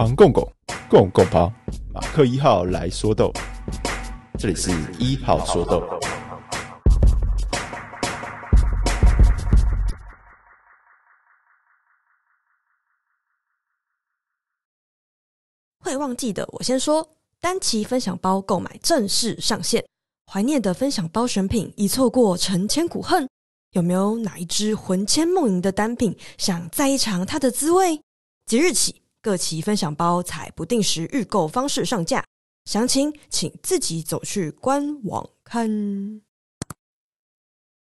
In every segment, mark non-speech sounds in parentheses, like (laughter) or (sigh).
庞公公，公公庞，马克一号来说豆，这里是一号说豆。会忘记的，我先说，单期分享包购买正式上线，怀念的分享包选品已错过成千古恨，有没有哪一支魂牵梦萦的单品，想再一尝它的滋味？即日起。各期分享包采不定时预购方式上架，详情请自己走去官网看。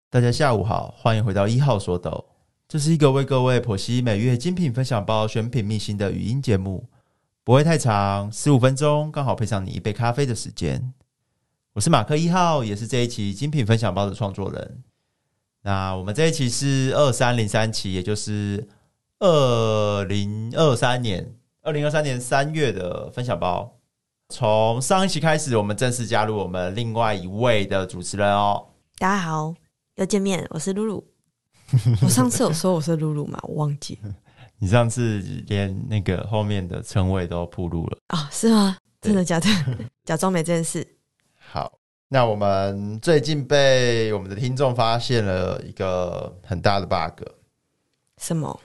大家下午好，欢迎回到一号说豆，这是一个为各位剖析每月精品分享包选品秘辛的语音节目，不会太长，十五分钟刚好配上你一杯咖啡的时间。我是马克一号，也是这一期精品分享包的创作人。那我们这一期是二三零三期，也就是。二零二三年，二零二三年三月的分享包，从上一期开始，我们正式加入我们另外一位的主持人哦。大家好，又见面，我是露露。(laughs) 我上次有说我是露露吗？我忘记。(laughs) 你上次连那个后面的称谓都铺路了啊？是吗？真的假的？(laughs) 假装没这件事。好，那我们最近被我们的听众发现了一个很大的 bug。什么？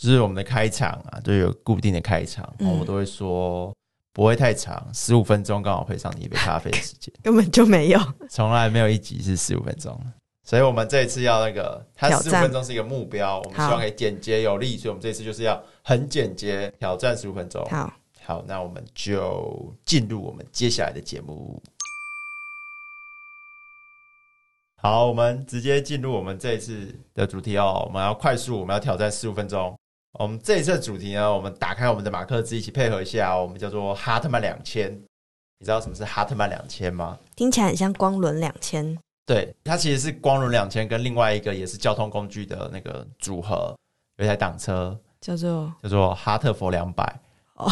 就是我们的开场啊，都有固定的开场，然后我都会说不会太长，十五分钟刚好配上你一杯咖啡的时间，(laughs) 根本就没有，从来没有一集是十五分钟，所以我们这一次要那个，它十五分钟是一个目标，我们希望可以简洁有力，所以我们这次就是要很简洁，挑战十五分钟。好，好，那我们就进入我们接下来的节目。好，我们直接进入我们这一次的主题哦，我们要快速，我们要挑战十五分钟。我们这一次的主题呢，我们打开我们的马克思一起配合一下，我们叫做哈特曼两千。你知道什么是哈特曼两千吗？听起来很像光轮两千。对，它其实是光轮两千跟另外一个也是交通工具的那个组合，有一台挡车叫做叫做哈特佛两百。哦，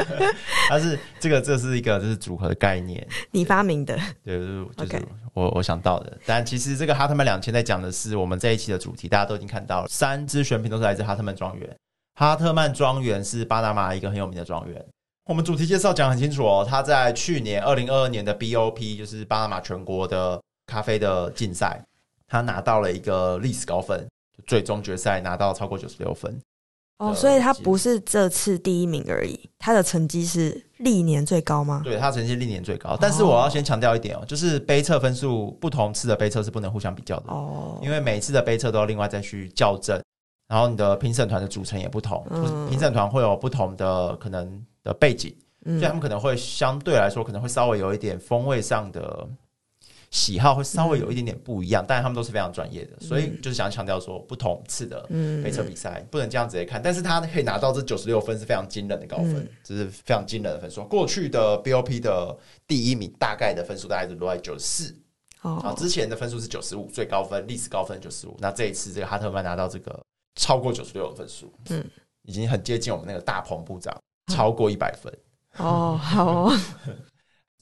(laughs) 它是这个，这是一个就是组合的概念，你发明的？对，就是就是我我想到的。但其实这个哈特曼两千在讲的是我们这一期的主题，大家都已经看到了，三支选品都是来自哈特曼庄园。哈特曼庄园是巴拿马一个很有名的庄园。我们主题介绍讲很清楚哦，他在去年二零二二年的 BOP，就是巴拿马全国的咖啡的竞赛，他拿到了一个历史高分，最终决赛拿到超过九十六分。哦，所以他不是这次第一名而已，他的成绩是历年最高吗？对，他成绩历年最高。但是我要先强调一点哦，就是杯测分数不同次的杯测是不能互相比较的哦，因为每次的杯测都要另外再去校正，然后你的评审团的组成也不同，评审团会有不同的可能的背景，所以他们可能会相对来说可能会稍微有一点风味上的。喜好会稍微有一点点不一样，嗯、但是他们都是非常专业的，所以就是想强调说，不同次的飞车比赛不能这样直接看，但是他可以拿到这九十六分是非常惊人的高分，这、嗯、是非常惊人的分数。过去的 BOP 的第一名大概的分数大概是落在九十四，哦，之前的分数是九十五，最高分历史高分九十五，那这一次这个哈特曼拿到这个超过九十六的分数，嗯，已经很接近我们那个大鹏部长超过一百分，哦，好哦。(laughs)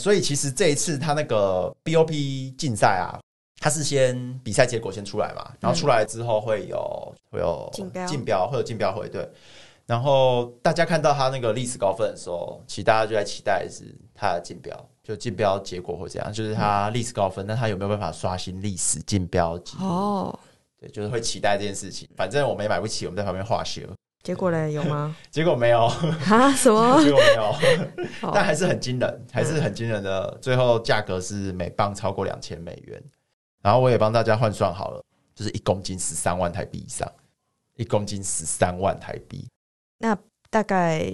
所以其实这一次他那个 BOP 竞赛啊，他是先比赛结果先出来嘛，然后出来之后会有会有竞标，竞标会有竞标会对，然后大家看到他那个历史高分的时候，其实大家就在期待是他的竞标，就竞标结果会怎样，就是他历史高分，那他有没有办法刷新历史竞标记录？哦，对，就是会期待这件事情。反正我们也买不起，我们在旁边画血。结果嘞？有吗？(laughs) 结果没有啊？什么？(laughs) 结果没有，(laughs) 但还是很惊人，还是很惊人的。最后价格是每磅超过两千美元，然后我也帮大家换算好了，就是一公斤十三万台币以上，一公斤十三万台币。那大概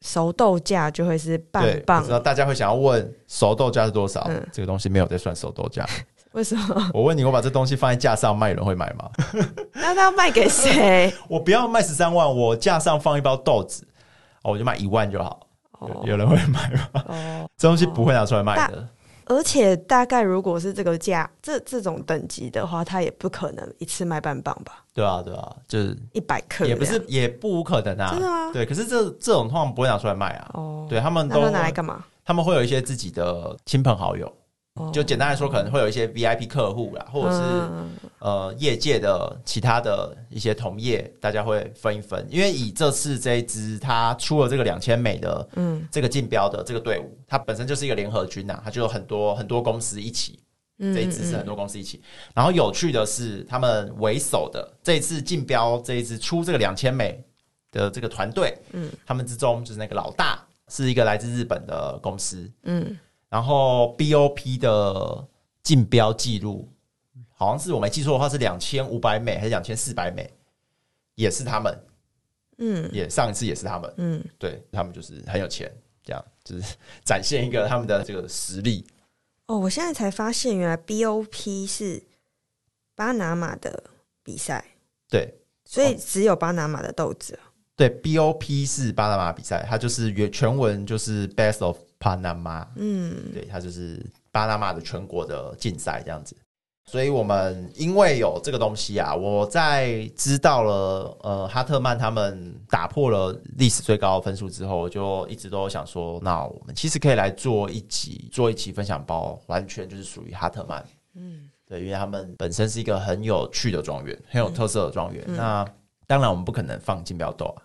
熟豆价就会是半磅。知道大家会想要问熟豆价是多少？嗯、这个东西没有在算熟豆价。为什么？我问你，我把这东西放在架上卖，有人会买吗？(laughs) 那他要卖给谁？(laughs) 我不要卖十三万，我架上放一包豆子，我就卖一万就好。哦、有人会买吗？哦，这东西不会拿出来卖的。而且大概如果是这个价，这这种等级的话，他也不可能一次卖半磅吧？对啊，对啊，就是一百克，也不是，也不无可能啊。真的吗？对，可是这这种通常不会拿出来卖啊。哦，对他们都拿来干嘛？他们会有一些自己的亲朋好友。就简单来说，可能会有一些 VIP 客户啦，或者是、嗯、呃业界的其他的一些同业，大家会分一分。因为以这次这一支，它出了这个两千美的，嗯，这个竞标的这个队伍，它本身就是一个联合军呐、啊，它就有很多很多公司一起，这一支是很多公司一起。然后有趣的是，他们为首的这一次竞标这一支出这个两千美的这个团队，嗯，他们之中就是那个老大是一个来自日本的公司，嗯。然后 BOP 的竞标记录，好像是我没记错的话是两千五百美还是两千四百美，也是他们，嗯，也上一次也是他们，嗯，对他们就是很有钱，这样就是展现一个他们的这个实力。哦，我现在才发现，原来 BOP 是巴拿马的比赛，对，所以只有巴拿马的豆子。对，BOP 是巴拿马比赛，它就是原全文就是 Best of。巴拿马，嗯，对，它就是巴拿马的全国的竞赛这样子，所以我们因为有这个东西啊，我在知道了呃哈特曼他们打破了历史最高的分数之后，我就一直都想说，那我们其实可以来做一集，做一期分享包，完全就是属于哈特曼，嗯，对，因为他们本身是一个很有趣的庄园，很有特色的庄园，嗯，那当然我们不可能放金标豆啊。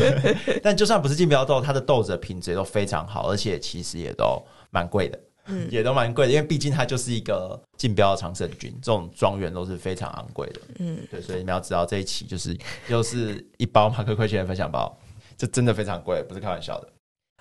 (laughs) 但就算不是竞标豆，它的豆子的品质也都非常好，而且其实也都蛮贵的，嗯，也都蛮贵的，因为毕竟它就是一个竞标的常胜军，这种庄园都是非常昂贵的，嗯，对，所以你们要知道这一期就是 (laughs) 又是一包马克亏钱的分享包，这真的非常贵，不是开玩笑的。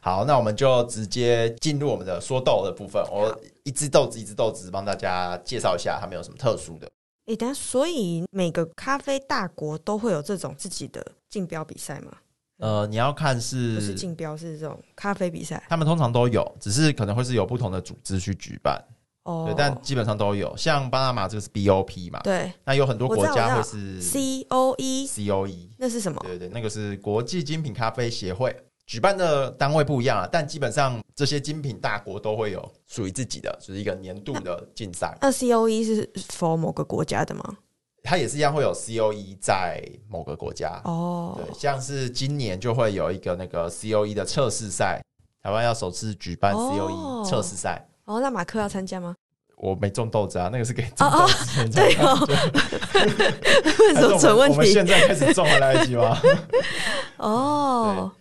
好，那我们就直接进入我们的说豆的部分，我一只豆子一只豆子帮大家介绍一下，它们有什么特殊的。诶，但所以每个咖啡大国都会有这种自己的竞标比赛吗？呃，你要看是不是竞标，是这种咖啡比赛，他们通常都有，只是可能会是有不同的组织去举办。哦，对，但基本上都有。像巴拿马这个是 BOP 嘛？对，那有很多国家会是 COE，COE 那是什么？对对，那个是国际精品咖啡协会。举办的单位不一样啊，但基本上这些精品大国都会有属于自己的，就是一个年度的竞赛。那 COE 是 for 某个国家的吗？它也是一样会有 COE 在某个国家哦。对，像是今年就会有一个那个 COE 的测试赛，台湾要首次举办 COE 测试赛。哦，那马克要参加吗？我没种豆子啊，那个是给种豆子哦哦。对哦，为什么蠢问题？我们现在开始种还来得及吗？(laughs) 哦。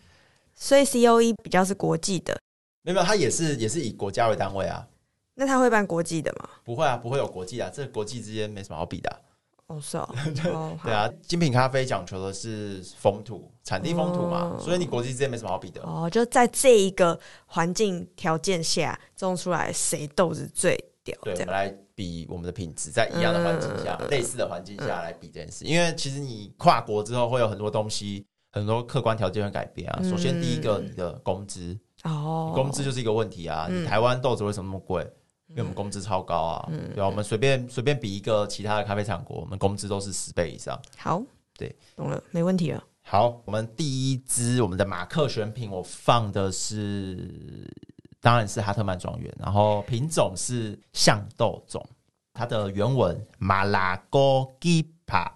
所以 C O E 比较是国际的，没有，它也是也是以国家为单位啊。那他会办国际的吗？不会啊，不会有国际啊，这国际之间没什么好比的啊。哦，是哦，(laughs) 对啊，精品咖啡讲求的是风土产地风土嘛，所以你国际之间没什么好比的。哦，就在这一个环境条件下种出来，谁豆子最屌？对，我们来比我们的品质，在一样的环境下，类似的环境下来比这件事。因为其实你跨国之后会有很多东西。很多客观条件会改变啊。首先，第一个，你的工资哦，工资就是一个问题啊。你台湾豆子为什么那么贵？因为我们工资超高啊。对啊，我们随便随便比一个其他的咖啡产国，我们工资都是十倍以上。好，对，懂了，没问题了。好，我们第一支我们的马克选品，我放的是当然是哈特曼庄园，然后品种是象豆种，它的原文马拉戈基帕，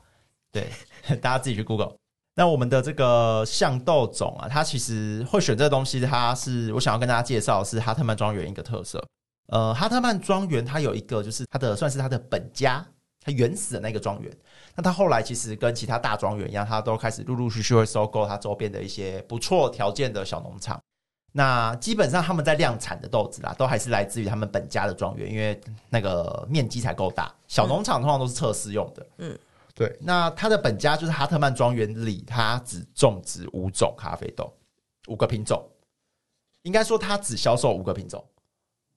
对，(laughs) 大家自己去 Google。那我们的这个象豆种啊，它其实会选这个东西，它是我想要跟大家介绍的是哈特曼庄园一个特色。呃，哈特曼庄园它有一个就是它的算是它的本家，它原始的那个庄园。那它后来其实跟其他大庄园一样，它都开始陆陆续续会收购它周边的一些不错条件的小农场。那基本上他们在量产的豆子啦，都还是来自于他们本家的庄园，因为那个面积才够大。小农场通常都是测试用的，嗯。对，那他的本家就是哈特曼庄园里，他只种植五种咖啡豆，五个品种，应该说他只销售五个品种，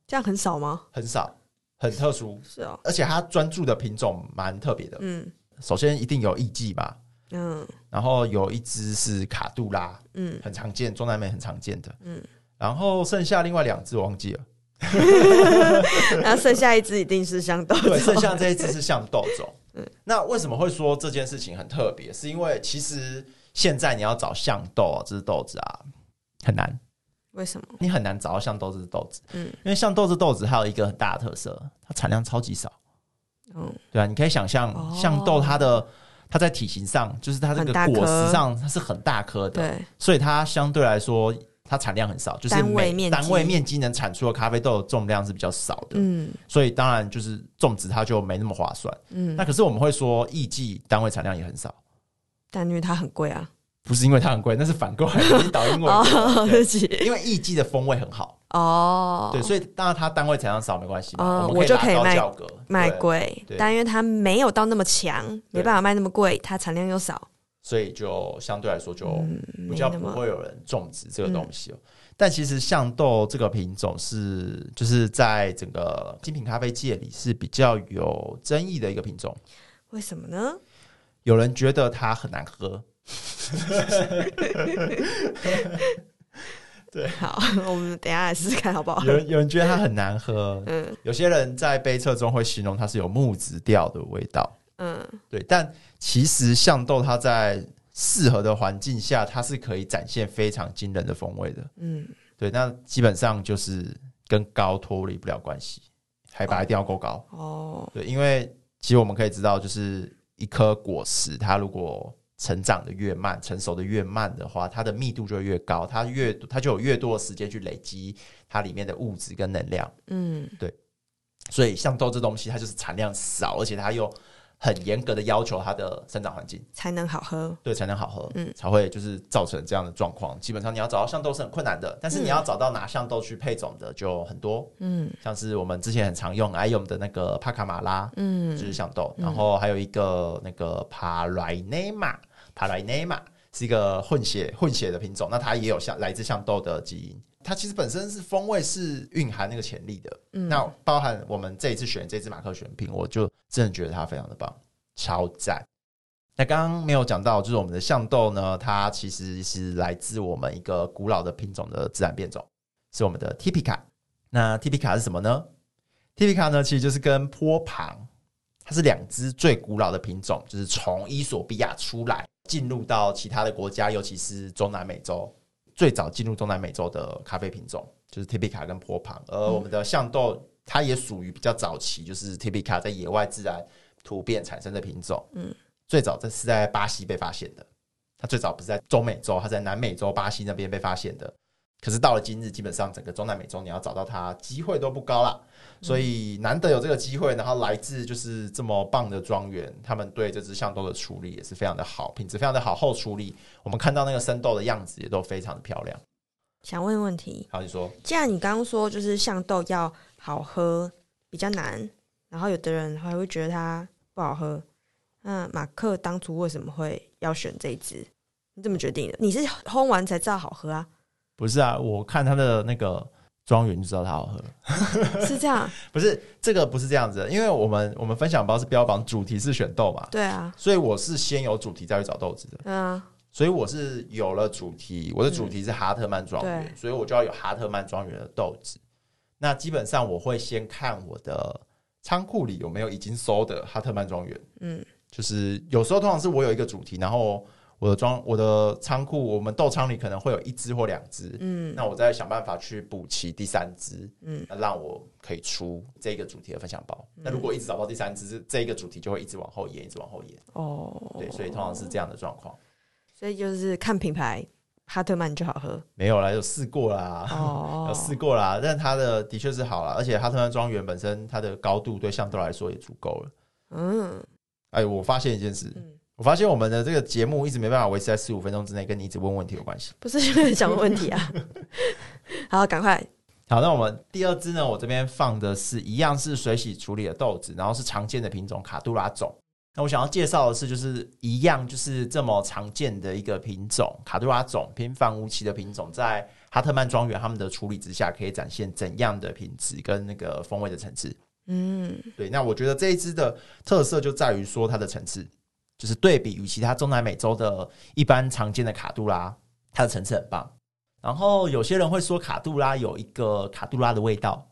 这样很少吗？很少，很特殊，是啊、哦，而且他专注的品种蛮特别的，嗯，首先一定有艺妓吧，嗯，然后有一只是卡杜拉，嗯，很常见，中南美很常见的，嗯，然后剩下另外两只我忘记了。(laughs) 然后剩下一只一定是象豆种，对，剩下这一只是象豆种。嗯，那为什么会说这件事情很特别？是因为其实现在你要找象豆啊，这是豆子啊很难。为什么？你很难找到象豆这只豆子。嗯，因为象豆子豆子还有一个很大的特色，它产量超级少。嗯，对啊，你可以想象象豆它的它在体型上，就是它这个果实上它是很大颗的，对，所以它相对来说。它产量很少，就是单位面积。单位面积能产出的咖啡豆的重量是比较少的，嗯，所以当然就是种植它就没那么划算，嗯，那可是我们会说艺伎单位产量也很少，但因为它很贵啊，不是因为它很贵，那是反过来的，你导因为 (laughs) 哦，对不起，因为艺伎的风味很好，哦，对，所以当然它单位产量少没关系嘛，哦我们就可以卖拉高价格卖贵，但因为它没有到那么强，没办法卖那么贵，它产量又少，所以就相对来说就嗯，比较不会有人种植这个东西哦。但其实象豆这个品种是就是在整个精品咖啡界里是比较有争议的一个品种。为什么呢？有人觉得它很难喝，(laughs) 对，好，我们等一下来试试看好不好？有人有人觉得它很难喝，嗯有些人在杯测中会形容它是有木质调的味道，嗯，对。但其实象豆它在适合的环境下，它是可以展现非常惊人的风味的。嗯，对，那基本上就是跟高脱离不了关系，海拔一定要够高。哦，对，因为其实我们可以知道，就是一颗果实，它如果成长的越慢，成熟的越慢的话，它的密度就越高，它越它就有越多的时间去累积它里面的物质跟能量。嗯对所以像豆这东西，它就是产量少，而且它又很严格的要求它的生长环境，才能好喝。对，才能好喝，嗯。才会就是造成这样的状况。基本上你要找到象豆是很困难的，但是你要找到拿象豆去配种的就很多，嗯。像是我们之前很常用爱用的那个帕卡马拉，嗯。就是象豆，然后还有一个那个帕莱内玛，帕莱内玛是一个混血混血的品种，那它也有像来自象豆的基因。它其实本身是风味是蕴含那个潜力的，嗯那包含我们这一次选这只马克选品，我就真的觉得它非常的棒，超赞。那刚刚没有讲到，就是我们的象豆呢，它其实是来自我们一个古老的品种的自然变种，是我们的 Typica。那 Typica 是什么呢？Typica 呢，其实就是跟坡旁，它是两只最古老的品种，就是从伊索比亚出来，进入到其他的国家，尤其是中南美洲。最早进入中南美洲的咖啡品种就是 t i p i c a 跟波旁，而我们的象豆它也属于比较早期，就是 t i p i c a 在野外自然突变产生的品种。嗯，最早这是在巴西被发现的，它最早不是在中美洲，它在南美洲巴西那边被发现的。可是到了今日，基本上整个中南美洲你要找到它机会都不高啦。所以难得有这个机会，然后来自就是这么棒的庄园，他们对这只象豆的处理也是非常的好，品质非常的好，后处理我们看到那个生豆的样子也都非常的漂亮。想问问题，好，你说既然你刚刚说就是象豆要好喝比较难，然后有的人还会觉得它不好喝，那马克当初为什么会要选这一支？你怎么决定的？你是烘完才知道好喝啊？不是啊，我看他的那个庄园就知道它好喝，(laughs) 是这样？(laughs) 不是这个不是这样子的，因为我们我们分享包是标榜主题是选豆嘛，对啊，所以我是先有主题再去找豆子的。嗯啊，所以我是有了主题，我的主题是哈特曼庄园，对。所以我就要有哈特曼庄园的豆子。那基本上我会先看我的仓库里有没有已经收的哈特曼庄园，嗯。就是有时候通常是我有一个主题，然后我的装我的仓库，我们豆仓里可能会有一只或两只，嗯那我再想办法去补齐第三只，嗯那让我可以出这个主题的分享包。那如果一直找不到第三支，这个主题就会一直往后延，一直往后延。哦，对，所以通常是这样的状况。所以就是看品牌，哈特曼就好喝没有啦，有试过啦，哦 (laughs) 有试过啦，但它的的确是好啦，而且哈特曼庄园本身它的高度对象豆来说也足够了。嗯哎，我发现一件事，嗯，我发现我们的这个节目一直没办法维持在十五分钟之内，跟你一直问问题有关系。不是因为想问问题啊，(laughs) 好，赶快，好，那我们第二支呢，我这边放的是一样是水洗处理的豆子，然后是常见的品种卡杜拉种。那我想要介绍的是，就是一样就是这么常见的一个品种卡杜拉种，平凡无奇的品种，在哈特曼庄园他们的处理之下，可以展现怎样的品质跟那个风味的层次。嗯对，那我觉得这一支的特色就在于说它的层次，就是对比与其他中南美洲的一般常见的卡杜拉，它的层次很棒。然后有些人会说卡杜拉有一个卡杜拉的味道，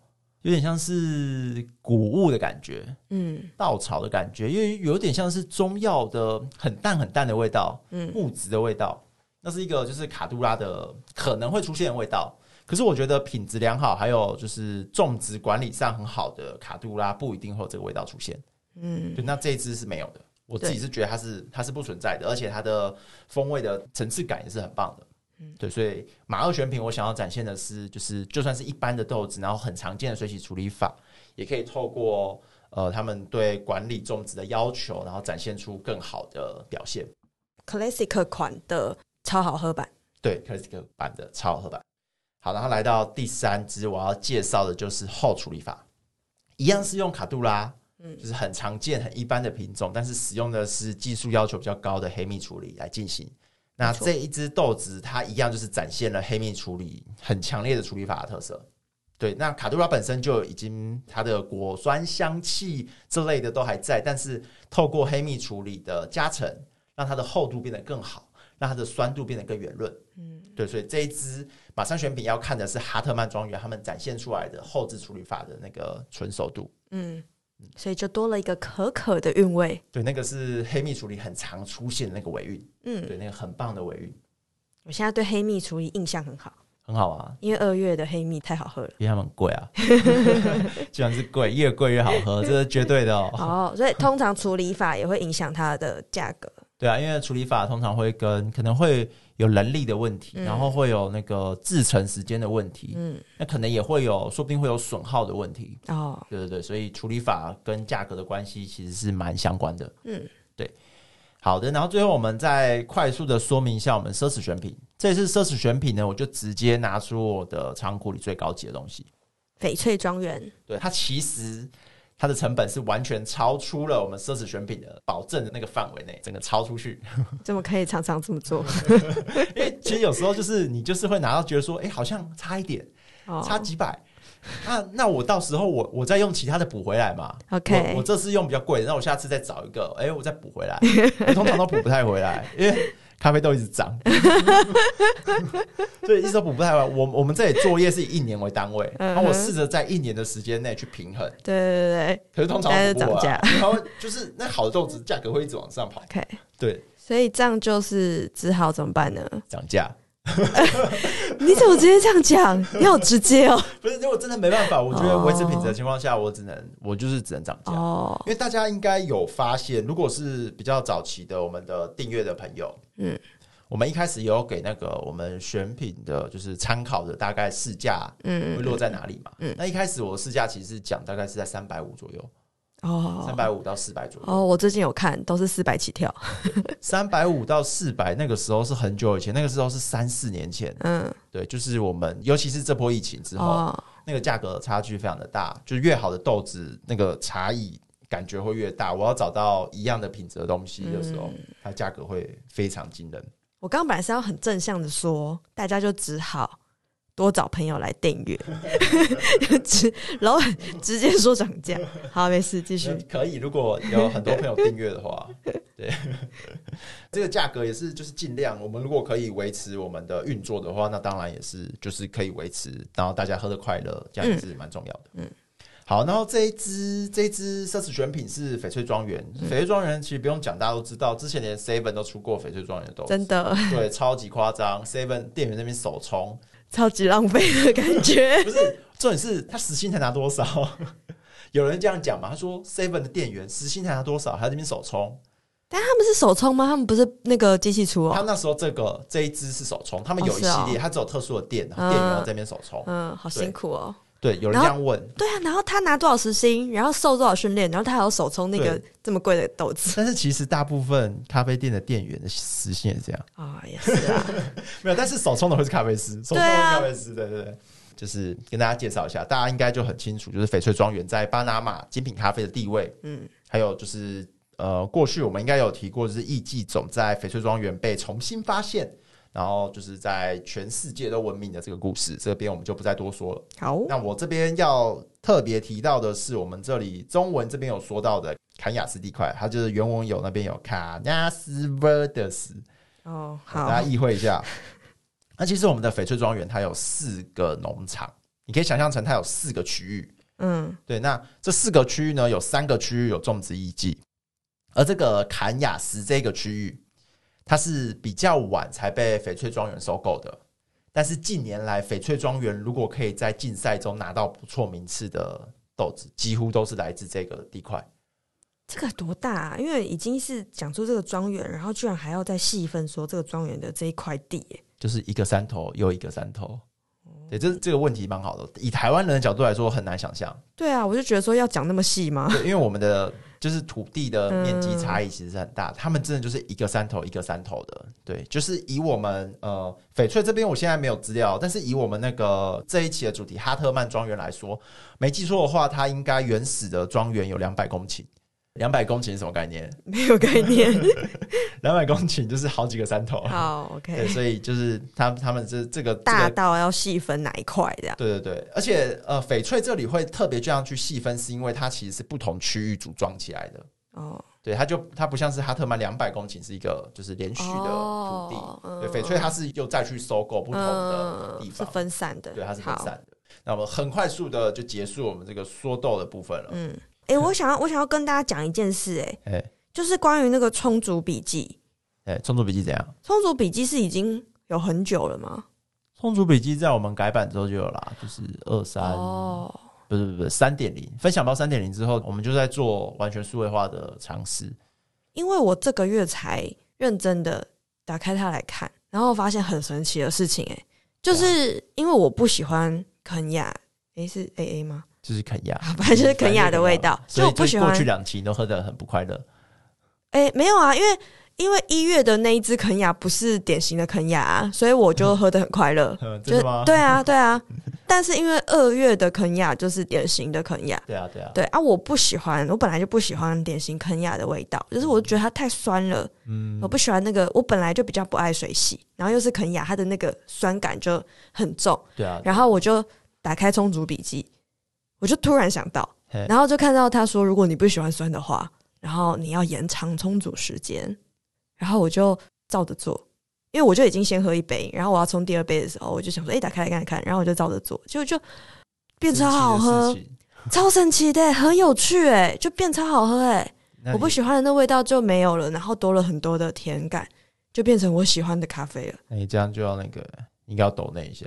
有点像是谷物的感觉，嗯稻草的感觉，因为有点像是中药的很淡很淡的味道，嗯木质的味道。那是一个就是卡杜拉的可能会出现的味道。可是我觉得品质良好，还有就是种植管理上很好的卡杜拉，不一定会有这个味道出现。嗯对，那这一支是没有的。我自己是觉得它是它是不存在的，而且它的风味的层次感也是很棒的。嗯，对，所以马二选品我想要展现的是，就是就算是一般的豆子，然后很常见的水洗处理法，也可以透过呃他们对管理种植的要求，然后展现出更好的表现。Classic 款的超好喝版，对，Classic 版的超好喝版。好，然后来到第三支，我要介绍的就是后处理法，一样是用卡杜拉。嗯，就是很常见、很一般的品种，但是使用的是技术要求比较高的黑蜜处理来进行。那这一支豆子，它一样就是展现了黑蜜处理很强烈的处理法的特色。对，那卡杜拉本身就已经它的果酸香气之类的都还在，但是透过黑蜜处理的加成，让它的厚度变得更好，让它的酸度变得更圆润。嗯，对，所以这一支马上选品要看的是哈特曼庄园他们展现出来的后置处理法的那个纯熟度。嗯。所以就多了一个可可的韵味。对，那个是黑蜜处理很常出现的那个尾韵。嗯，对，那个很棒的尾韵。我现在对黑蜜处理印象很好，很好啊，因为二月的黑蜜太好喝了，因为它们贵啊，(laughs) 既然是贵，越贵越好喝，(laughs) 这是绝对的哦。哦，所以通常处理法也会影响它的价格。对啊，因为处理法通常会跟可能会有人力的问题，嗯、然后会有那个制成时间的问题，嗯，那可能也会有，说不定会有损耗的问题。哦，对对对，所以处理法跟价格的关系其实是蛮相关的。嗯，对。好的，然后最后我们再快速的说明一下我们奢侈选品。这次奢侈选品呢，我就直接拿出我的仓库里最高级的东西——翡翠庄园。对，它其实。它的成本是完全超出了我们奢侈选品的保证的那个范围内，整个超出去。(laughs) 怎么可以常常这么做？(laughs) 因为其实有时候就是你就是会拿到觉得说，哎、欸，好像差一点，差几百。那那我到时候我我再用其他的补回来嘛。OK，我，我这次用比较贵的，那我下次再找一个，哎、欸，我再补回来。我通常都补不太回来，因为。咖啡豆一直涨，(laughs) 所以一直都补不太完。我我们这里作业是以一年为单位，然后我试着在一年的时间内去平衡。对对对，可是通常都涨价，然后就是那好的豆子价格会一直往上跑。OK，对，所以这样就是只好怎么办呢？涨价。(laughs) 你怎么直接这样讲？你好直接哦！(laughs) 不是，如果真的没办法，我觉得维持品质的情况下，我只能我就是只能涨价。哦，因为大家应该有发现，如果是比较早期的我们的订阅的朋友，嗯，我们一开始有给那个我们选品的，就是参考的大概市价，嗯，会落在哪里嘛？嗯，那一开始我的市价其实是讲大概是在三百五左右。哦，三百五到四百左右。哦，我最近有看，都是四百起跳。(laughs) (laughs) 三百五到四百，那个时候是很久以前，那个时候是三四年前。嗯，对，就是我们，尤其是这波疫情之后，哦、那个价格差距非常的大，就是越好的豆子，那个差异感觉会越大。我要找到一样的品质的东西的时候，嗯、它价格会非常惊人。我刚刚本来是要很正向的说，大家就只好。多找朋友来订阅，直 (laughs) 老板直接说涨价，好，没事，继续可以。如果有很多朋友订阅的话，(laughs) 对，(laughs) 这个价格也是就是尽量。我们如果可以维持我们的运作的话，那当然也是就是可以维持，然后大家喝的快乐，这样也是蛮重要的。嗯，嗯好，然后这一支这一支奢侈选品是翡翠庄园，翡翠庄园其实不用讲，大家都知道，之前连 Seven 都出过翡翠庄园的豆子，真的，对，超级夸张。Seven 店员那边手冲。超级浪费的感觉。(laughs) 不是，重点是他时薪才拿多少？(laughs) 有人这样讲嘛？他说 Seven 的店员时薪才拿多少？还在那边手冲？但他们是手冲吗？他们不是那个机器出哦。他那时候这个这一支是手冲，他们有一系列，他只有特殊的店，店员在那边手冲。嗯，好辛苦哦。对，有人这样问。对啊，然后他拿多少时薪，然后受多少训练，然后他还要手冲那个这么贵的豆子。但是其实大部分咖啡店的店员的时薪也是这样啊，也是啊，没有。但是手冲的会是咖啡师，手冲的咖啡师，对对对，就是跟大家介绍一下，大家应该就很清楚，就是翡翠庄园在巴拿马精品咖啡的地位。嗯，还有就是呃，过去我们应该有提过，就是艺伎种在翡翠庄园被重新发现。然后就是在全世界都闻名的这个故事，这边我们就不再多说了。好，那我这边要特别提到的是，我们这里中文这边有说到的坎雅斯地块，它就是原文有那边有卡纳斯维德斯。哦，好，大家意会一下。(laughs) 那其实我们的翡翠庄园它有四个农场，你可以想象成它有四个区域。嗯，对。那这四个区域呢，有三个区域有种植艺伎，而这个坎雅斯这个区域。它是比较晚才被翡翠庄园收购的，但是近年来翡翠庄园如果可以在竞赛中拿到不错名次的豆子，几乎都是来自这个地块。这个多大啊？因为已经是讲出这个庄园，然后居然还要再细分说这个庄园的这一块地，就是一个山头又一个山头。对，这这个问题蛮好的。以台湾人的角度来说，很难想象。对啊，我就觉得说要讲那么细吗？对，因为我们的就是土地的面积差异其实是很大，嗯、他们真的就是一个山头一个山头的。对，就是以我们呃翡翠这边，我现在没有资料，但是以我们那个这一期的主题哈特曼庄园来说，没记错的话，它应该原始的庄园有两百公顷。两百公顷是什么概念？(laughs) 没有概念。(laughs) 两百公顷就是好几个山头。好，(laughs) OK。对，所以就是他他们这这个大到要细分哪一块这样。对对对，而且呃，翡翠这里会特别这样去细分，是因为它其实是不同区域组装起来的。哦。对，它就它不像是哈特曼两百公顷是一个就是连续的土地。哦嗯、对，翡翠它是又再去收购不同的地方，嗯、是分散的。对，它是分散的。那我们很快速的就结束我们这个说豆的部分了。嗯。哎、欸，我想要，我想要跟大家讲一件事、欸，哎、欸，就是关于那个充足笔记。哎、欸，冲煮笔记怎样？充足笔记是已经有很久了吗？充足笔记在我们改版之后就有啦，就是二三哦，不是不是不是三点零分享包三点零之后，我们就在做完全数位化的尝试。因为我这个月才认真的打开它来看，然后发现很神奇的事情、欸，哎，就是因为我不喜欢肯亚，哎、欸，是 A A 吗？就是肯亚，(laughs) 反正就是肯亚的味道，所以我不喜欢。过去两期都喝的很不快乐。哎、欸，没有啊，因为因为一月的那一支肯亚不是典型的肯亚啊，所以我就喝的很快乐。(laughs) 真的吗？对啊，对啊。但是因为二月的肯亚就是典型的肯亚。对啊，对啊。对啊，我不喜欢，我本来就不喜欢典型肯亚的味道，就是我觉得它太酸了。嗯。我不喜欢那个，我本来就比较不爱水洗，然后又是肯亚，它的那个酸感就很重。对啊。然后我就打开充足笔记。我就突然想到，然后就看到他说，如果你不喜欢酸的话，然后你要延长冲煮时间，然后我就照着做，因为我就已经先喝一杯，然后我要冲第二杯的时候，我就想说，哎，打开来看看，然后我就照着做，就就变超好喝，超神奇的，很有趣，哎，就变超好喝，哎，我不喜欢的那味道就没有了，然后多了很多的甜感，就变成我喜欢的咖啡了。那你这样就要那个，应该要抖那一下。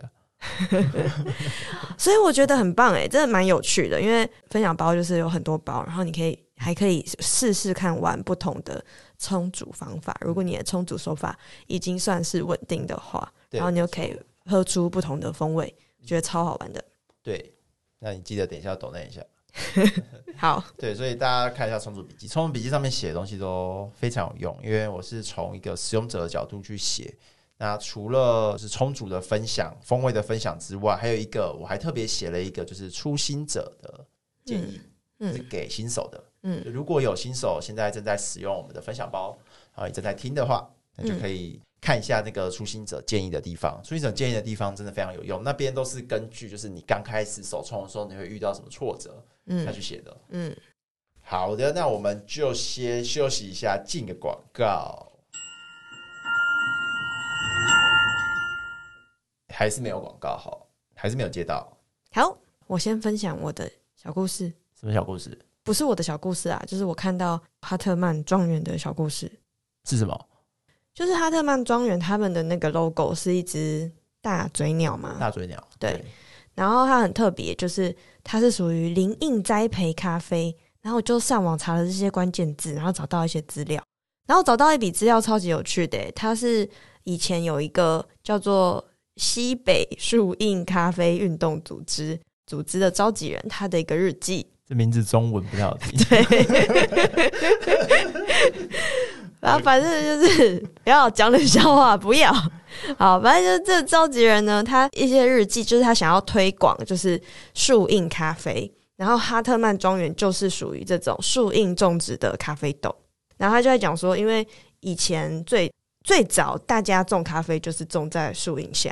(laughs) 所以我觉得很棒哎，真的蛮有趣的。因为分享包就是有很多包，然后你可以还可以试试看玩不同的冲煮方法。如果你的冲煮手法已经算是稳定的话，然后你就可以喝出不同的风味，觉得超好玩的。对，那你记得等一下抖那一下。(laughs) 好，对，所以大家看一下冲煮笔记，冲煮笔记上面写的东西都非常有用，因为我是从一个使用者的角度去写。那除了是充足的分享、风味的分享之外，还有一个我还特别写了一个，就是初心者的建议，嗯，是给新手的。嗯，如果有新手现在正在使用我们的分享包，啊，也正在听的话，那就可以看一下那个初心者建议的地方。初心者建议的地方真的非常有用，那边都是根据就是你刚开始手冲的时候你会遇到什么挫折，嗯，他去写的。嗯，好的，那我们就先休息一下，进个广告。还是没有广告好，还是没有接到。好，我先分享我的小故事。什么小故事？不是我的小故事啊，就是我看到哈特曼庄园的小故事。是什么？就是哈特曼庄园他们的那个 logo 是一只大嘴鸟嘛？大嘴鸟。对。对，然后它很特别，就是它是属于林荫栽培咖啡。然后我就上网查了这些关键字，然后找到一些资料，然后找到一笔资料超级有趣的，它是以前有一个叫做。西北树印咖啡运动组织组织的召集人，他的一个日记。这名字中文不太好听。(laughs) 对，然 (laughs) 后反正就是不要讲冷笑话，不要。好，反正就是这召集人呢，他一些日记就是他想要推广，就是树印咖啡。然后哈特曼庄园就是属于这种树印种植的咖啡豆。然后他就在讲说，因为以前最最早大家种咖啡就是种在树荫下。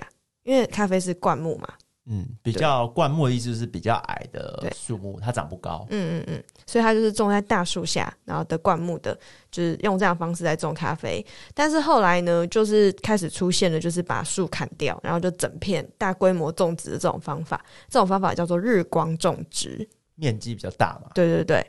因为咖啡是灌木嘛，嗯，比较灌木的意思是比较矮的树木，它长不高，嗯嗯嗯，所以它就是种在大树下，然后的灌木的，就是用这样的方式来种咖啡。但是后来呢，就是开始出现了，就是把树砍掉，然后就整片大规模种植的这种方法，这种方法叫做日光种植，面积比较大嘛，对对对。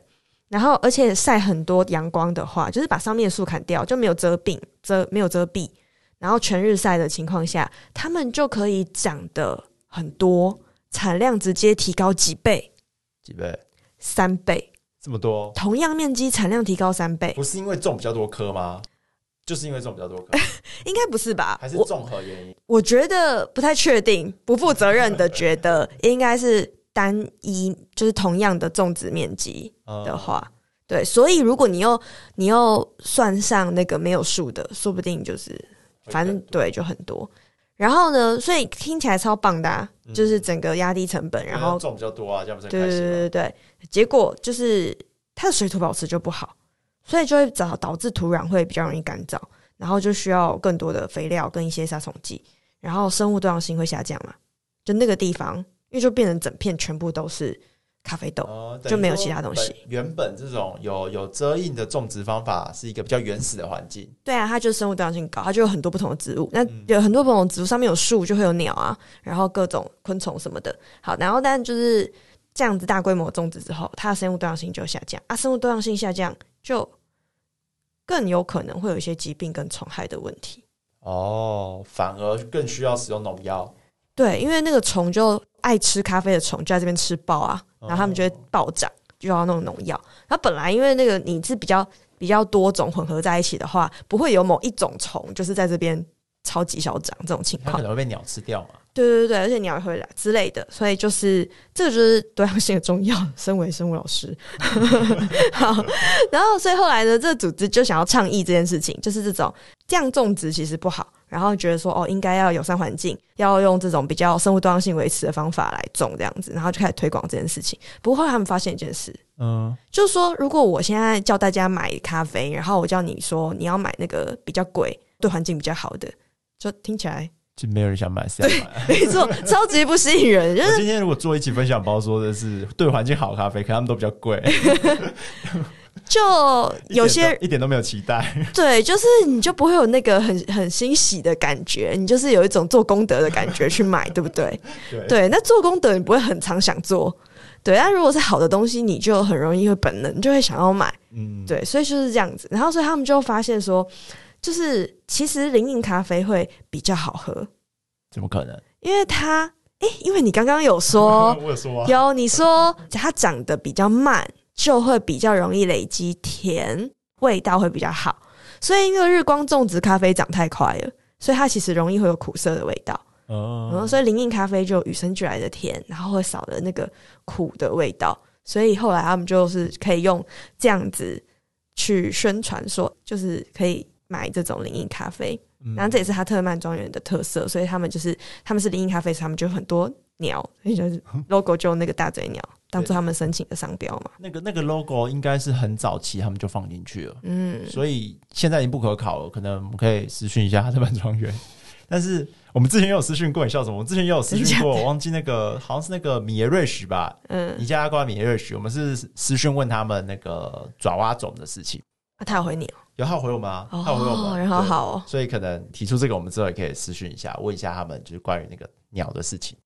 然后而且晒很多阳光的话，就是把上面的树砍掉，就没有遮蔽，遮没有遮蔽。然后全日晒的情况下，他们就可以长得很多，产量直接提高几倍？几倍？三倍？这么多？同样面积产量提高三倍？不是因为种比较多棵吗？就是因为种比较多棵，(laughs) 应该不是吧？还是综合原因？我，我觉得不太确定，不负责任的觉得应该是单一，就是同样的种植面积的话，嗯、对，所以如果你又你又算上那个没有树的，说不定就是反正对就很多。然后呢，所以听起来超棒的、啊，嗯、就是整个压低成本，然后种比较多啊，这样不是对对对对对，结果就是它的水土保持就不好。所以就会导导致土壤会比较容易干燥，然后就需要更多的肥料跟一些杀虫剂，然后生物多样性会下降嘛。就那个地方，因为就变成整片全部都是咖啡豆，呃、就没有其他东西。原本这种有有遮荫的种植方法是一个比较原始的环境。对啊，它就是生物多样性高，它就有很多不同的植物。那有很多不同的植物上面有树，就会有鸟啊，然后各种昆虫什么的。好，然后但就是这样子大规模种植之后，它的生物多样性就下降啊，生物多样性下降就。更有可能会有一些疾病跟虫害的问题哦，反而更需要使用农药。对，因为那个虫就爱吃咖啡的虫就在这边吃爆啊，然后他们就会暴涨，就要弄农药。它本来因为那个你是比较比较多种混合在一起的话，不会有某一种虫就是在这边超级小涨这种情况，它可能会被鸟吃掉嘛。对对对，而且你要会来之类的，所以就是这个就是多样性的重要。身为生物老师，(laughs) 好，然后所以后来呢，这个组织就想要倡议这件事情，就是这种这样种植其实不好，然后觉得说哦，应该要友善环境，要用这种比较生物多样性维持的方法来种这样子，然后就开始推广这件事情。不过后来他们发现一件事，嗯，就是说如果我现在叫大家买咖啡，然后我叫你说你要买那个比较贵、对环境比较好的，就听起来。就没有人想买，谁要买？(laughs) 没错，超级不吸引人。就是今天如果做一起分享包，说的是对环境好咖啡，可他们都比较贵，(laughs) 就有些一点都没有期待。(laughs) 对，就是你就不会有那个很很欣喜的感觉，你就是有一种做功德的感觉去买，对不对？对，对，那做功德你不会很常想做，对。那如果是好的东西，你就很容易会本能就会想要买，嗯，对。所以就是这样子，然后所以他们就发现说。就是其实灵印咖啡会比较好喝，怎么可能？因为它，哎、欸，因为你刚刚有说，(laughs) 我有说啊，有你说它长得比较慢，就会比较容易累积甜，味道会比较好。所以因为日光种植咖啡长太快了，所以它其实容易会有苦涩的味道。哦，然后所以灵印咖啡就与生俱来的甜，然后会少了那个苦的味道。所以后来他们就是可以用这样子去宣传说，就是可以。买这种零印咖啡，然后这也是他特曼庄园的特色，所以他们就是他们是零印咖啡，他们就很多鸟，所以就是 (laughs) logo 就那个大嘴鸟当做他们申请的商标嘛。那个那个 logo 应该是很早期他们就放进去了，嗯，所以现在已经不可考了，可能我们可以私讯一下特曼庄园。但是我们之前也有私讯过，你笑什么？我们之前也有私讯过，我忘记那个好像是那个米耶瑞许吧，嗯，你家挂米耶瑞许，我们是私讯问他们那个爪哇种的事情。啊，他有回你哦？有他有回我吗？他有回我吗？人好好哦。所以可能提出这个，我们之后也可以私讯一下，问一下他们，就是关于那个鸟的事情。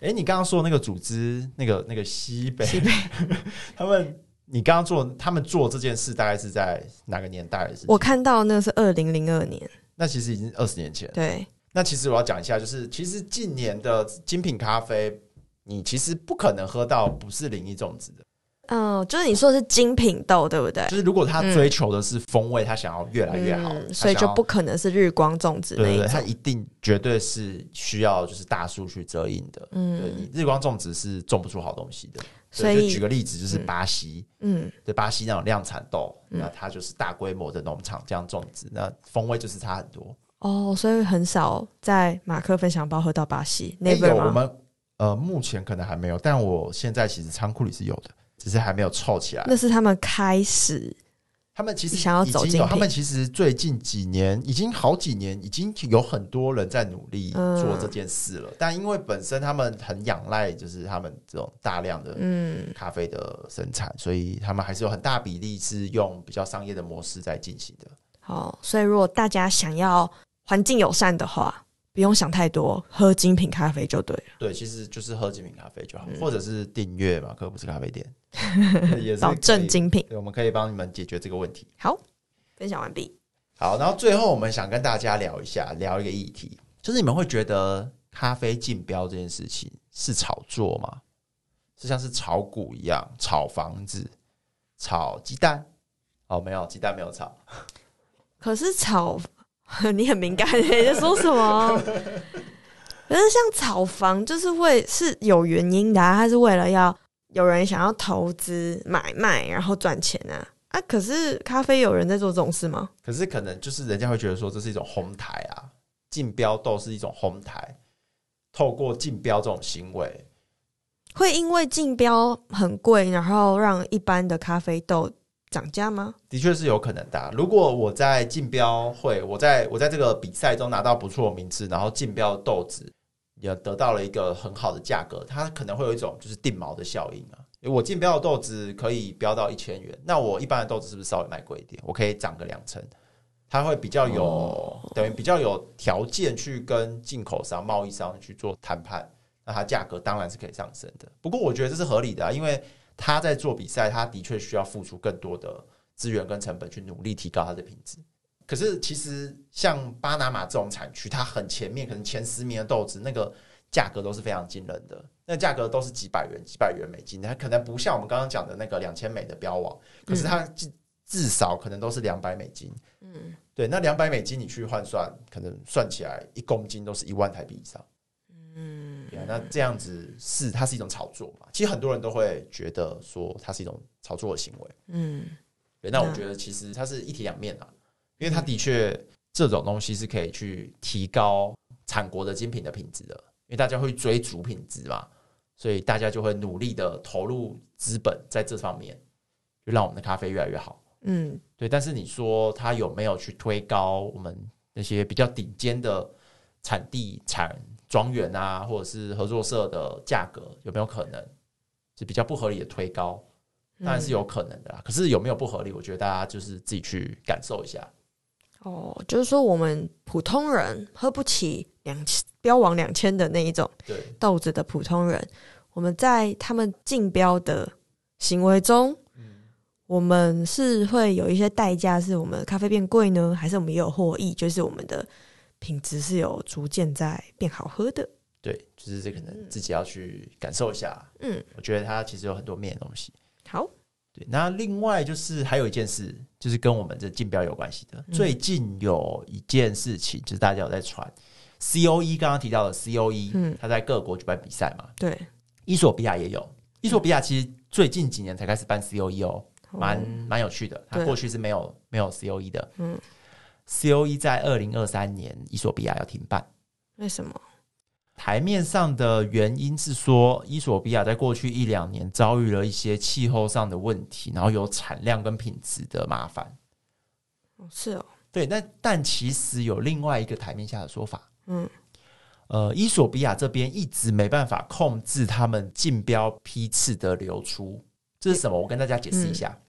哎，你刚刚说的那个组织，那个那个西北，西北，(laughs) 他们，你刚刚做他们做这件事，大概是在哪个年代的事情？我看到那是二零零二年，那其实已经二十年前。对，那其实我要讲一下，就是其实近年的精品咖啡，你其实不可能喝到不是零一种植的。嗯，就是你说的是精品豆，对不对？就是如果他追求的是风味，嗯、他想要越来越好，嗯、所以就不可能是日光种植的。对，对对，他一定绝对是需要就是大树去遮荫的。嗯，对，你日光种植是种不出好东西的。所以就举个例子，就是巴西，嗯，对，巴西那种量产豆，嗯、那它就是大规模的农场这样种植，那风味就是差很多。哦，所以很少在马克分享包喝到巴西。那有我们呃，目前可能还没有，但我现在其实仓库里是有的。只是还没有凑起来。那是他们开始，他们其实想要走进。他们其实最近几年，已经好几年，已经有很多人在努力做这件事了。嗯、但因为本身他们很仰赖，就是他们这种大量的嗯咖啡的生产，嗯、所以他们还是有很大比例是用比较商业的模式在进行的。好，所以如果大家想要环境友善的话。不用想太多，喝精品咖啡就对了。对，其实就是喝精品咖啡就好，嗯、或者是订阅马克不是咖啡店，(laughs) 也是保证精品。对，我们可以帮你们解决这个问题。好，分享完毕。好，然后最后我们想跟大家聊一下，聊一个议题，就是你们会觉得咖啡竞标这件事情是炒作吗？是像是炒股一样，炒房子，炒鸡蛋？哦，没有，鸡蛋没有炒。(laughs) 可是炒，(laughs) 你很敏感，(laughs) 你在说什么？可是像炒房，就是会是有原因的啊，它是为了要有人想要投资买卖，然后赚钱啊啊！可是咖啡有人在做这种事吗？可是可能就是人家会觉得说，这是一种哄抬啊，竞标豆是一种哄抬，透过竞标这种行为，会因为竞标很贵，然后让一般的咖啡豆涨价吗？的确是有可能的啊。如果我在竞标会，我在我在这个比赛中拿到不错的名次，然后竞标豆子。也得到了一个很好的价格，它可能会有一种就是定锚的效应啊。我竞标的豆子可以标到一千元，那我一般的豆子是不是稍微卖贵一点？我可以涨个两成，它会比较有、哦、等于比较有条件去跟进口商、贸易商去做谈判，那它价格当然是可以上升的。不过我觉得这是合理的啊，因为他在做比赛，他的确需要付出更多的资源跟成本去努力提高他的品质。可是，其实像巴拿马这种产区，它很前面，可能前十名的豆子，那个价格都是非常惊人的，那价格都是几百元、几百元美金，它可能不像我们刚刚讲的那个两千美的标王，可是它至至少可能都是两百美金。嗯，对，那两百美金你去换算，可能算起来一公斤都是一万台币以上。嗯，对，那这样子是它是一种炒作嘛？其实很多人都会觉得说它是一种炒作的行为。嗯，对，那我觉得其实它是一体两面啊。因为它的确这种东西是可以去提高产国的精品的品质的，因为大家会追逐品质嘛，所以大家就会努力的投入资本在这方面，就让我们的咖啡越来越好。嗯，对。但是你说它有没有去推高我们那些比较顶尖的产地产庄园啊，或者是合作社的价格有没有可能是比较不合理的推高？当然是有可能的啦。可是有没有不合理？我觉得大家就是自己去感受一下。哦，就是说我们普通人喝不起两千标王两千的那一种豆子的普通人，我们在他们竞标的行为中，嗯、我们是会有一些代价，是我们咖啡变贵呢，还是我们也有获益？就是我们的品质是有逐渐在变好喝的。对，就是这可能自己要去感受一下。嗯，我觉得它其实有很多面的东西。好。对那另外就是还有一件事，就是跟我们这竞标有关系的。嗯、最近有一件事情，就是大家有在传，COE 刚刚提到的 COE，嗯，他在各国举办比赛嘛。对，伊索比亚也有。伊索比亚其实最近几年才开始办 COE 哦，蛮蛮、哦、有趣的。他过去是没有没有 COE 的。嗯，COE 在二零二三年伊索比亚要停办，为什么？台面上的原因是说，伊索比亚在过去一两年遭遇了一些气候上的问题，然后有产量跟品质的麻烦。是哦，对，那但其实有另外一个台面下的说法，嗯，呃，伊索比亚这边一直没办法控制他们竞标批次的流出，这是什么？我跟大家解释一下，嗯、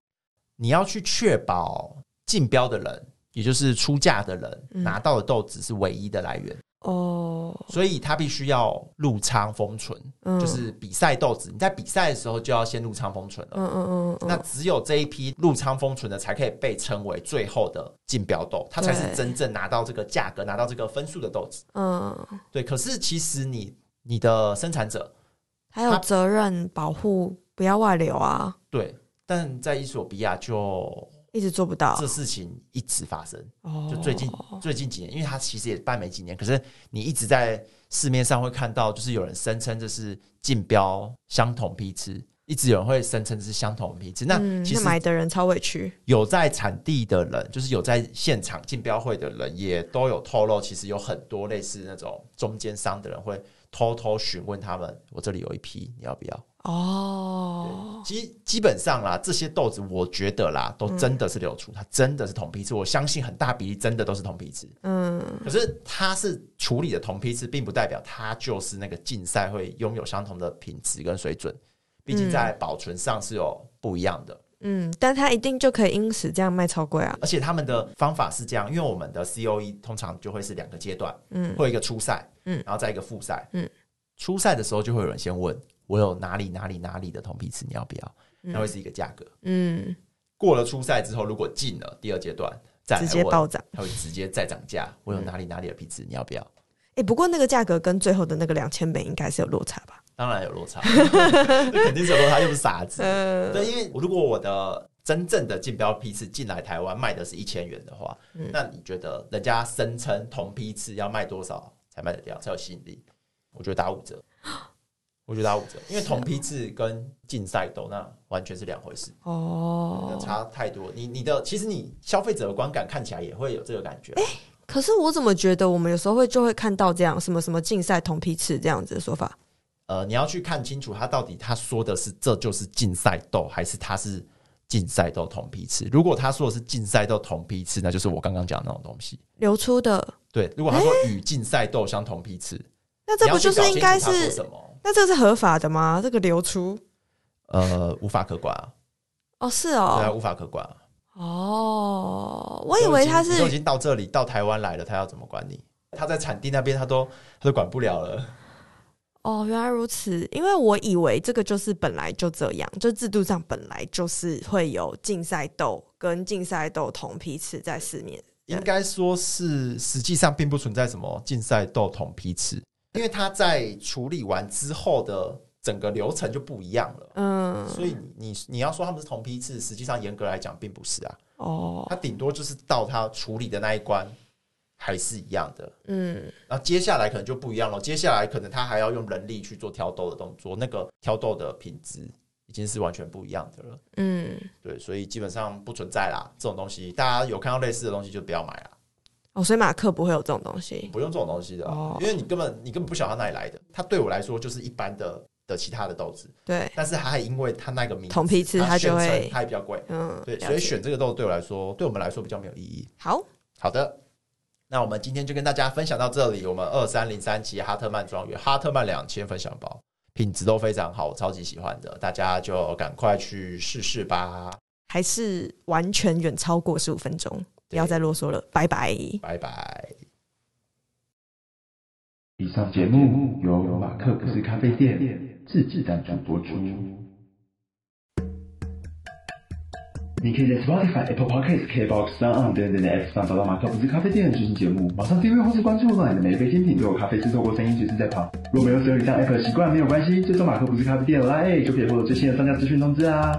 你要去确保竞标的人，也就是出价的人、嗯、拿到的豆子是唯一的来源。哦，oh, 所以他必须要入仓封存，嗯、就是比赛豆子，你在比赛的时候就要先入仓封存了。嗯嗯嗯，嗯，那只有这一批入仓封存的才可以被称为最后的竞标豆，它才是真正拿到这个价格、拿到这个分数的豆子。嗯，对。可是其实你你的生产者还有责任保护，不要外流啊。对，但在伊索比亚就。一直做不到，这事情一直发生。哦就最近最近几年，因为它其实也办没几年，可是你一直在市面上会看到，就是有人声称这是竞标相同批次，一直有人会声称是相同批次。那其实买的人超委屈。有在产地的人，就是有在现场竞标会的人，也都有透露，其实有很多类似那种中间商的人会偷偷询问他们：“我这里有一批，你要不要？”哦，基基本上啦，这些豆子我觉得啦，都真的是流出，嗯、它真的是同批次，我相信很大比例真的都是同批次。嗯，可是它是处理的同批次，并不代表它就是那个竞赛会拥有相同的品质跟水准，毕竟在保存上是有不一样的。嗯，但他一定就可以因此这样卖超贵啊！而且他们的方法是这样，因为我们的 COE 通常就会是两个阶段，嗯，会有一个初赛，嗯，然后再一个复赛，嗯，初赛的时候就会有人先问。我有哪里哪里哪里的铜批次，你要不要？那会是一个价格。嗯，过了初赛之后，如果进了第二阶段，再直接暴涨，它会直接再涨价。我有哪里哪里的批次，你要不要？哎，不过那个价格跟最后的那个两千美应该是有落差吧？当然有落差，(laughs) 肯定是有落差，又不是傻子。对，因为如果我的真正的竞标批次进来台湾卖的是一千元的话，嗯，那你觉得人家声称同批次要卖多少才卖得掉，才有吸引力？我觉得打五折。我觉得打五折，(laughs) 因为同批次跟竞赛斗那完全是两回事哦，差太多。你你的其实你消费者的观感看起来也会有这个感觉。哎、欸，可是我怎么觉得我们有时候会就会看到这样什么什么竞赛同批次这样子的说法？呃，你要去看清楚他到底他说的是这就是竞赛斗，还是他是竞赛斗同批次？如果他说的是竞赛斗同批次，那就是我刚刚讲的那种东西流出的。对，如果他说与竞赛斗相同批次，欸、那这不就是应该是什么？那这个是合法的吗？这个流出，呃，无法可管啊。哦，是哦，对啊，无法可管啊。哦，我以为他是都已经到这里到台湾来了，他要怎么管你？他在产地那边，他都他都管不了了。哦，原来如此。因为我以为这个就是本来就这样，就制度上本来就是会有竞赛斗跟竞赛斗同批次在市面。应该说是，实际上并不存在什么竞赛斗同批次。因为它在处理完之后的整个流程就不一样了，嗯，所以你你要说他们是同批次，实际上严格来讲并不是啊，哦，他顶多就是到他处理的那一关还是一样的，嗯，然后接下来可能就不一样了，接下来可能他还要用人力去做挑豆的动作，那个挑豆的品质已经是完全不一样的了，嗯，对，所以基本上不存在啦，这种东西大家有看到类似的东西就不要买了。哦，所以马克不会有这种东西，不用这种东西的，哦，因为你根本你根本不晓得他哪里来的，他对我来说就是一般的的其他的豆子，对，但是他还因为他那个名同批次，他就会他也比较贵，嗯，对，所以选这个豆对我来说，对我们来说比较没有意义。好。好的，那我们今天就跟大家分享到这里，我们二三零三期哈特曼庄园哈特曼两千分享包，品质都非常好，我超级喜欢的，大家就赶快去试试吧，还是完全远超过十五分钟。不要再啰嗦了，拜拜，拜拜。以上节目由马克不是咖啡店自制赞助播出。你可以在 Spotify、Apple Podcasts、KBox、s o n 等等的 App 上找到马克不是咖啡店的最新节目。马上订阅或是关注，让你的每一杯精品都有咖啡制作过声音随时在旁。如果没有使用以上 App 的习惯，没有关系，就搜马克不是咖啡店的 LINE 就可以获得最新的商家资讯通知啊。